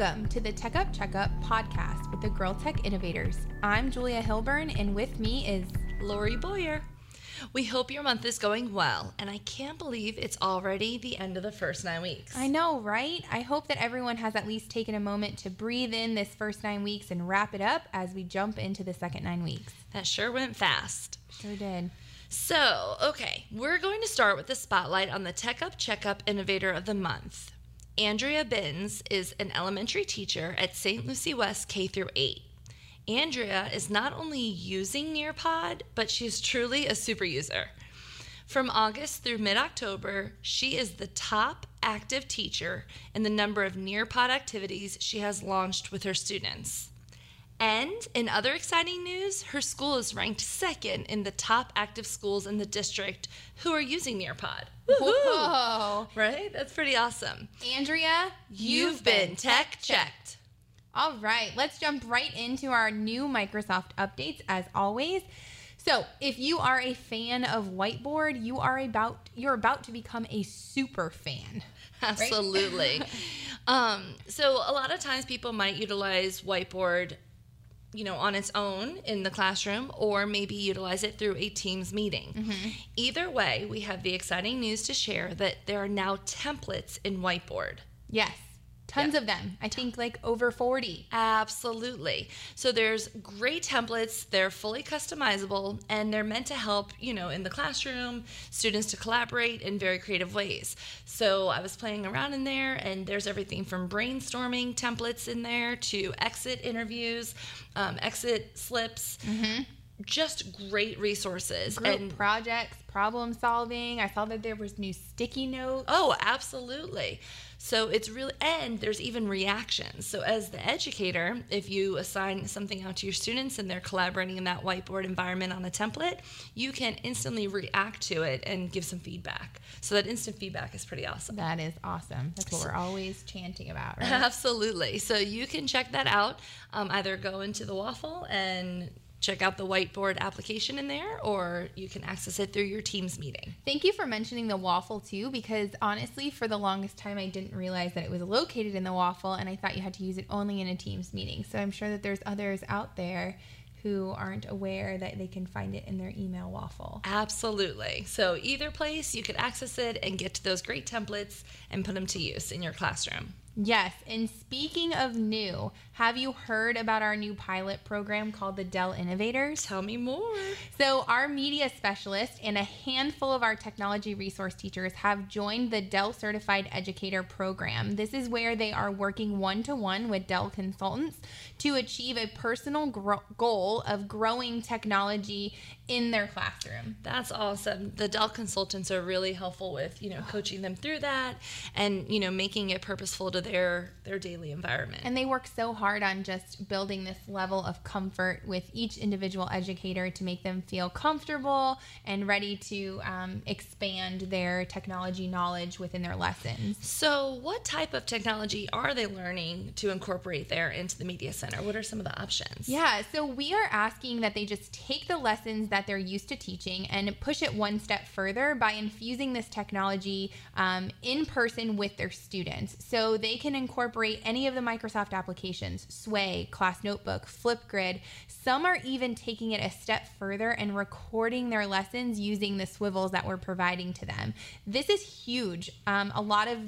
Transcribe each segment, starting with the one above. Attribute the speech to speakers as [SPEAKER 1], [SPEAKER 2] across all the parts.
[SPEAKER 1] Welcome to the Tech Up Checkup podcast with the Girl Tech Innovators. I'm Julia Hilburn, and with me is
[SPEAKER 2] Lori Boyer. We hope your month is going well, and I can't believe it's already the end of the first nine weeks.
[SPEAKER 1] I know, right? I hope that everyone has at least taken a moment to breathe in this first nine weeks and wrap it up as we jump into the second nine weeks.
[SPEAKER 2] That sure went fast.
[SPEAKER 1] Sure did.
[SPEAKER 2] So, okay, we're going to start with the spotlight on the Tech Up Checkup Innovator of the Month. Andrea Binns is an elementary teacher at St. Lucie West K through 8. Andrea is not only using Nearpod, but she's truly a super user. From August through mid October, she is the top active teacher in the number of Nearpod activities she has launched with her students. And in other exciting news, her school is ranked second in the top active schools in the district who are using Nearpod. Woo-hoo!
[SPEAKER 1] Whoa.
[SPEAKER 2] Right? That's pretty awesome.
[SPEAKER 1] Andrea,
[SPEAKER 2] You've been tech checked.
[SPEAKER 1] All right, let's jump right into our new Microsoft updates as always. So, if you are a fan of Whiteboard, you are about you're about to become a super fan.
[SPEAKER 2] Absolutely. um, so a lot of times people might utilize whiteboard, you know, on its own in the classroom, or maybe utilize it through a Teams meeting. Mm-hmm. Either way, we have the exciting news to share that there are now templates in whiteboard.
[SPEAKER 1] Yes, tons
[SPEAKER 2] Yeah.
[SPEAKER 1] of them. I think like over 40.
[SPEAKER 2] Absolutely. So there's great templates. They're fully customizable and they're meant to help, you know, in the classroom, students to collaborate in very creative ways. So I was playing around in there and there's everything from brainstorming templates in there to exit interviews, um, exit slips. Just great resources.
[SPEAKER 1] Group
[SPEAKER 2] and
[SPEAKER 1] projects, problem solving. I saw that there was new sticky notes.
[SPEAKER 2] Oh, absolutely. So it's really, and there's even reactions. So, as the educator, if you assign something out to your students and they're collaborating in that whiteboard environment on a template, you can instantly react to it and give some feedback. So, that instant feedback is pretty awesome.
[SPEAKER 1] That is awesome. That's what we're always chanting about, right?
[SPEAKER 2] Absolutely. So, you can check that out. Um, either go into the waffle and check out the whiteboard application in there, or you can access it through your Teams meeting.
[SPEAKER 1] Thank you for mentioning the waffle too, because honestly, for the longest time, I didn't realize that it was located in the waffle, and I thought you had to use it only in a Teams meeting. So I'm sure that there's others out there who aren't aware that they can find it in their email waffle.
[SPEAKER 2] Absolutely. So, either place, you could access it and get to those great templates and put them to use in your classroom.
[SPEAKER 1] Yes, and speaking of new, have you heard about our new pilot program called the Dell Innovators?
[SPEAKER 2] Tell me more.
[SPEAKER 1] So, our media specialist and a handful of our technology resource teachers have joined the Dell Certified Educator Program. This is where they are working one to one with Dell consultants to achieve a personal gro- goal of growing technology in their classroom.
[SPEAKER 2] That's awesome. The Dell consultants are really helpful with, you know, coaching them through that and, you know, making it purposeful to their their daily environment.
[SPEAKER 1] And they work so hard on just building this level of comfort with each individual educator to make them feel comfortable and ready to um, expand their technology knowledge within their lessons.
[SPEAKER 2] so, what type of technology are they learning to incorporate there into the media center? What are some of the options?
[SPEAKER 1] Yeah, so we are asking that they just take the lessons that they're used to teaching and push it one step further by infusing this technology um, in person with their students. So they can incorporate any of the Microsoft applications Sway, Class Notebook, Flipgrid. Some are even taking it a step further and recording their lessons using the Swivls that we're providing to them. This is huge. Um, a lot of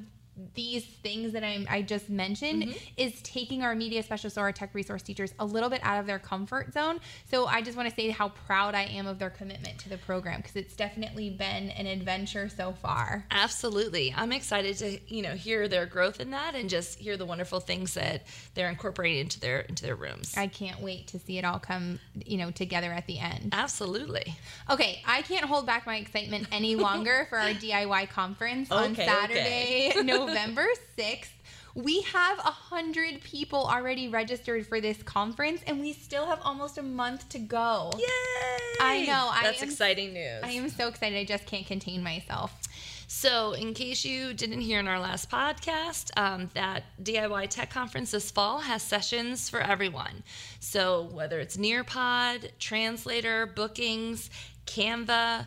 [SPEAKER 1] these things that I'm, I just mentioned mm-hmm. is taking our media specialists or our tech resource teachers a little bit out of their comfort zone. So I just want to say how proud I am of their commitment to the program because it's definitely been an adventure so far.
[SPEAKER 2] Absolutely. I'm excited to, you know, hear their growth in that and just hear the wonderful things that they're incorporating into their into their rooms.
[SPEAKER 1] I can't wait to see it all come, you know, together at the end.
[SPEAKER 2] Absolutely.
[SPEAKER 1] Okay, I can't hold back my excitement any longer for our DIY conference on Saturday.
[SPEAKER 2] Okay,
[SPEAKER 1] Saturday, November 6th. We have a hundred people already registered for this conference, and we still have almost a month to go.
[SPEAKER 2] Yay!
[SPEAKER 1] I know, I
[SPEAKER 2] That's
[SPEAKER 1] am-
[SPEAKER 2] exciting news.
[SPEAKER 1] I am so excited. I just can't contain myself.
[SPEAKER 2] So, in case you didn't hear in our last podcast, um, that DIY Tech Conference this fall has sessions for everyone. So, whether it's Nearpod, Translator, bookings, Canva,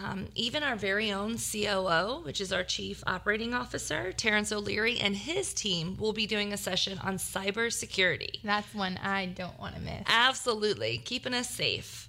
[SPEAKER 2] Um, even our very own COO, which is our Chief Operating Officer, Terrence O'Leary, and his team will be doing a session on cybersecurity.
[SPEAKER 1] That's one I don't want to miss.
[SPEAKER 2] Absolutely, keeping us safe.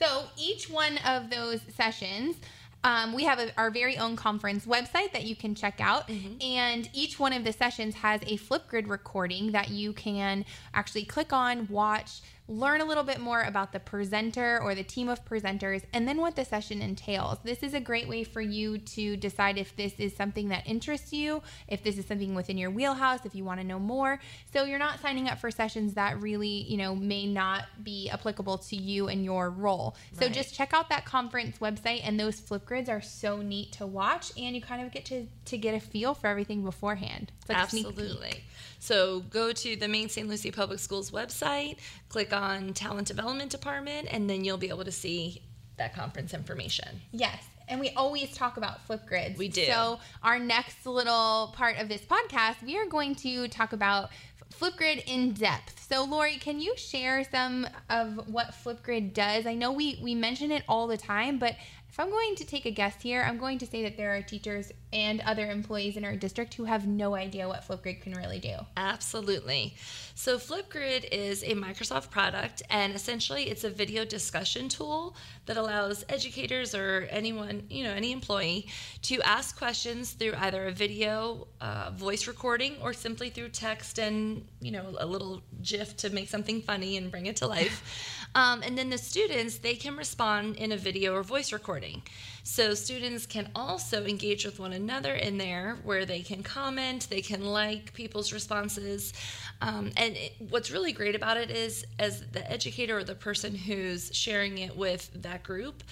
[SPEAKER 1] So each one of those sessions, um, we have a, our very own conference website that you can check out. And each one of the sessions has a Flipgrid recording that you can actually click on, watch, learn a little bit more about the presenter or the team of presenters, and then what the session entails. This is a great way for you to decide if this is something that interests you, if this is something within your wheelhouse, if you want to know more. So you're not signing up for sessions that really, you know, may not be applicable to you and your role. So
[SPEAKER 2] Right.
[SPEAKER 1] just check out that conference website and those Flipgrids are so neat to watch and you kind of get to to get a feel for everything beforehand. Like a sneak peek.
[SPEAKER 2] Absolutely. So go to the main St. Lucie Public Schools website, click on Talent Development Department, and then you'll be able to see that conference information.
[SPEAKER 1] Yes. And we always talk about Flipgrid.
[SPEAKER 2] We do.
[SPEAKER 1] So, our next little part of this podcast, we are going to talk about Flipgrid in depth. So, Lori, can you share some of what Flipgrid does? I know we, we mention it all the time, but if I'm going to take a guess here, I'm going to say that there are teachers and other employees in our district who have no idea what Flipgrid can really do.
[SPEAKER 2] Absolutely. So Flipgrid is a Microsoft product, and essentially it's a video discussion tool that allows educators or anyone, you know, any employee to ask questions through either a video, uh, voice recording, or simply through text and, you know, a little GIF to make something funny and bring it to life. Um, and then the students, they can respond in a video or voice recording. So students can also engage with one another in there where they can comment, they can like people's responses. Um, and it, what's really great about it is, as the educator or the person who's sharing it with that group,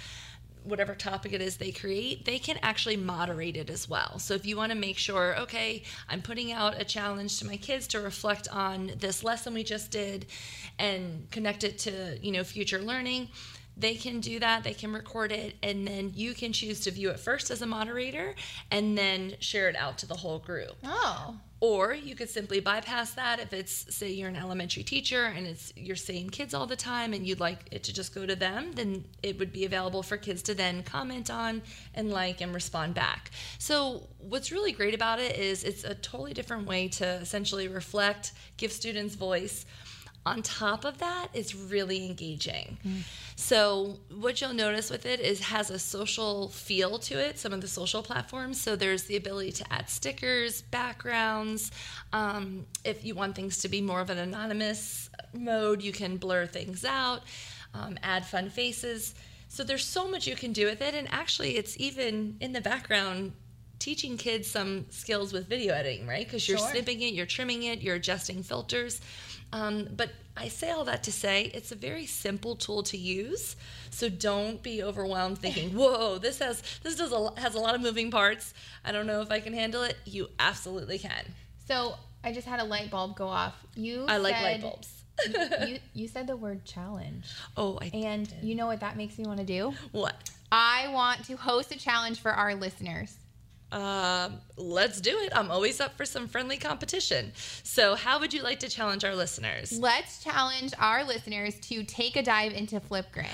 [SPEAKER 2] whatever topic it is they create, they can actually moderate it as well. So if you want to make sure, okay, I'm putting out a challenge to my kids to reflect on this lesson we just did and connect it to, you know, future learning, they can do that. They can record it and then you can choose to view it first as a moderator and then share it out to the whole group.
[SPEAKER 1] Oh.
[SPEAKER 2] Or you could simply bypass that if it's say you're an elementary teacher and it's you're seeing kids all the time and you'd like it to just go to them, then it would be available for kids to then comment on and like and respond back. So what's really great about it is it's a totally different way to essentially reflect, give students voice. On top of that, it's really engaging. So what you'll notice with it is has a social feel to it. Some of the social platforms. So there's the ability to add stickers, backgrounds. Um, if you want things to be more of an anonymous mode, you can blur things out, um, add fun faces. So there's so much you can do with it, and actually, it's even in the background teaching kids some skills with video editing, right? Because you're
[SPEAKER 1] Sure.
[SPEAKER 2] snipping it, you're trimming it, you're adjusting filters. Um, but I say all that to say it's a very simple tool to use. So don't be overwhelmed thinking, "Whoa, this has this does a, has a lot of moving parts. I don't know if I can handle it." You absolutely can.
[SPEAKER 1] So, I just had a light bulb go off. You
[SPEAKER 2] I like light bulbs.
[SPEAKER 1] you, you said the word challenge.
[SPEAKER 2] oh, I
[SPEAKER 1] And you know what that makes me want to do?
[SPEAKER 2] what?
[SPEAKER 1] I want to host a challenge for our listeners.
[SPEAKER 2] Um, let's do it. I'm always up for some friendly competition. So, how would you like to challenge our listeners?
[SPEAKER 1] Let's challenge our listeners to take a dive into Flipgrid.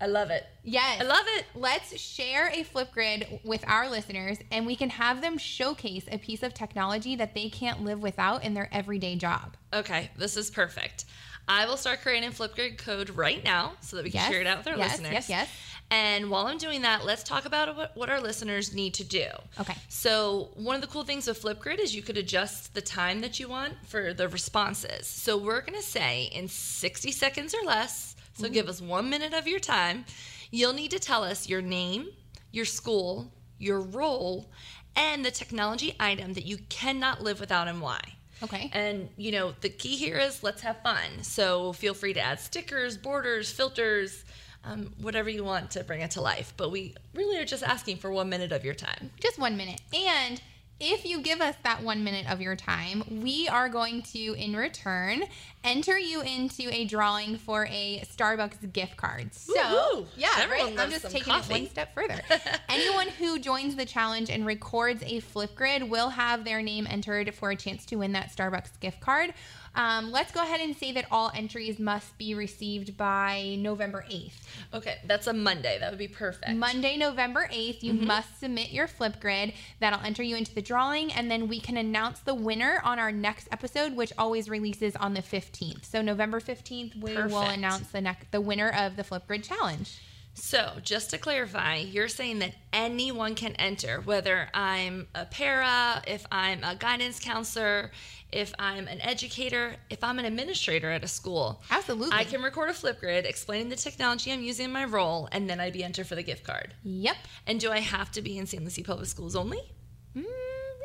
[SPEAKER 2] I love it.
[SPEAKER 1] Yes.
[SPEAKER 2] I love it.
[SPEAKER 1] Let's share a Flipgrid with our listeners and we can have them showcase a piece of technology that they can't live without in their everyday job.
[SPEAKER 2] Okay, this is perfect. I will start creating Flipgrid code right now so that we can
[SPEAKER 1] Yes,
[SPEAKER 2] share it out with our
[SPEAKER 1] yes,
[SPEAKER 2] listeners.
[SPEAKER 1] yes, yes.
[SPEAKER 2] And while I'm doing that, let's talk about what, what our listeners need to do.
[SPEAKER 1] Okay.
[SPEAKER 2] So, one of the cool things with Flipgrid is you could adjust the time that you want for the responses. So, we're going to say in 60 seconds or less, so give us one minute of your time, you'll need to tell us your name, your school, your role, and the technology item that you cannot live without and why.
[SPEAKER 1] Okay.
[SPEAKER 2] And you know, the key here is let's have fun. So feel free to add stickers, borders, filters, um, whatever you want to bring it to life. But we really are just asking for one minute of your time.
[SPEAKER 1] Just one minute. And if you give us that one minute of your time, we are going to, in return, enter you into a drawing for a Starbucks gift card. So, yeah, right. I'm just taking
[SPEAKER 2] coffee.
[SPEAKER 1] it one step further. Anyone who joins the challenge and records a Flipgrid will have their name entered for a chance to win that Starbucks gift card. Um, let's go ahead and say that all entries must be received by November 8th.
[SPEAKER 2] Okay, that's a Monday. That would be perfect.
[SPEAKER 1] Monday, November 8th, you must submit your Flipgrid. That'll enter you into the drawing, and then we can announce the winner on our next episode, which always releases on the 15th. So, November 15th, we will announce the, nec- the winner of the Flipgrid challenge.
[SPEAKER 2] So, just to clarify, you're saying that anyone can enter, whether I'm a para, if I'm a guidance counselor, if I'm an educator, if I'm an administrator at a school.
[SPEAKER 1] Absolutely.
[SPEAKER 2] I can record a Flipgrid explaining the technology I'm using in my role, and then I'd be entered for the gift card.
[SPEAKER 1] Yep.
[SPEAKER 2] And do I have to be in St. Lucie Public Schools only?
[SPEAKER 1] Mm,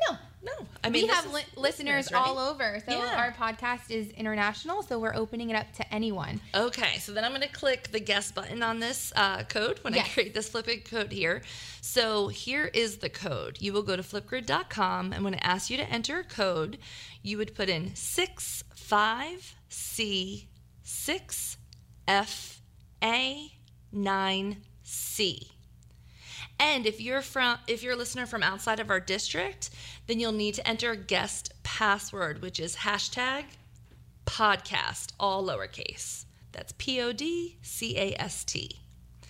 [SPEAKER 1] no.
[SPEAKER 2] No. I mean,
[SPEAKER 1] we have li- listeners
[SPEAKER 2] right?
[SPEAKER 1] all over. So,
[SPEAKER 2] Yeah.
[SPEAKER 1] our podcast is international, so we're opening it up to anyone.
[SPEAKER 2] Okay, so then I'm going to click the guest button on this uh, code when I create this Flipgrid code here. So here is the code. You will go to flipgrid.com, and when it asks you to enter a code, you would put in 65C6FA9C. And if you're from if you're a listener from outside of our district, then you'll need to enter guest password, which is hashtag podcast, all lowercase. That's P O D C A S T.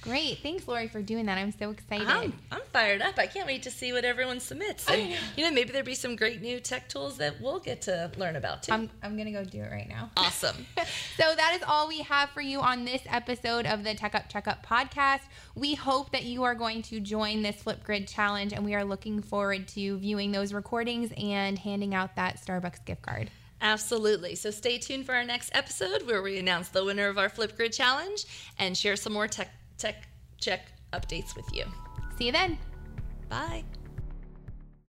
[SPEAKER 1] Great. Thanks, Lori, for doing that. I'm so excited.
[SPEAKER 2] I'm, I'm fired up. I can't wait to see what everyone submits. And, you know, maybe there'll be some great new tech tools that we'll get to learn about too.
[SPEAKER 1] I'm, I'm going to go do it right now.
[SPEAKER 2] awesome.
[SPEAKER 1] So that is all we have for you on this episode of the Tech Up Checkup podcast. We hope that you are going to join this Flipgrid challenge, and we are looking forward to viewing those recordings and handing out that Starbucks gift card.
[SPEAKER 2] Absolutely. So stay tuned for our next episode where we announce the winner of our Flipgrid challenge and share some more tech tech check updates with you.
[SPEAKER 1] See you then.
[SPEAKER 2] Bye.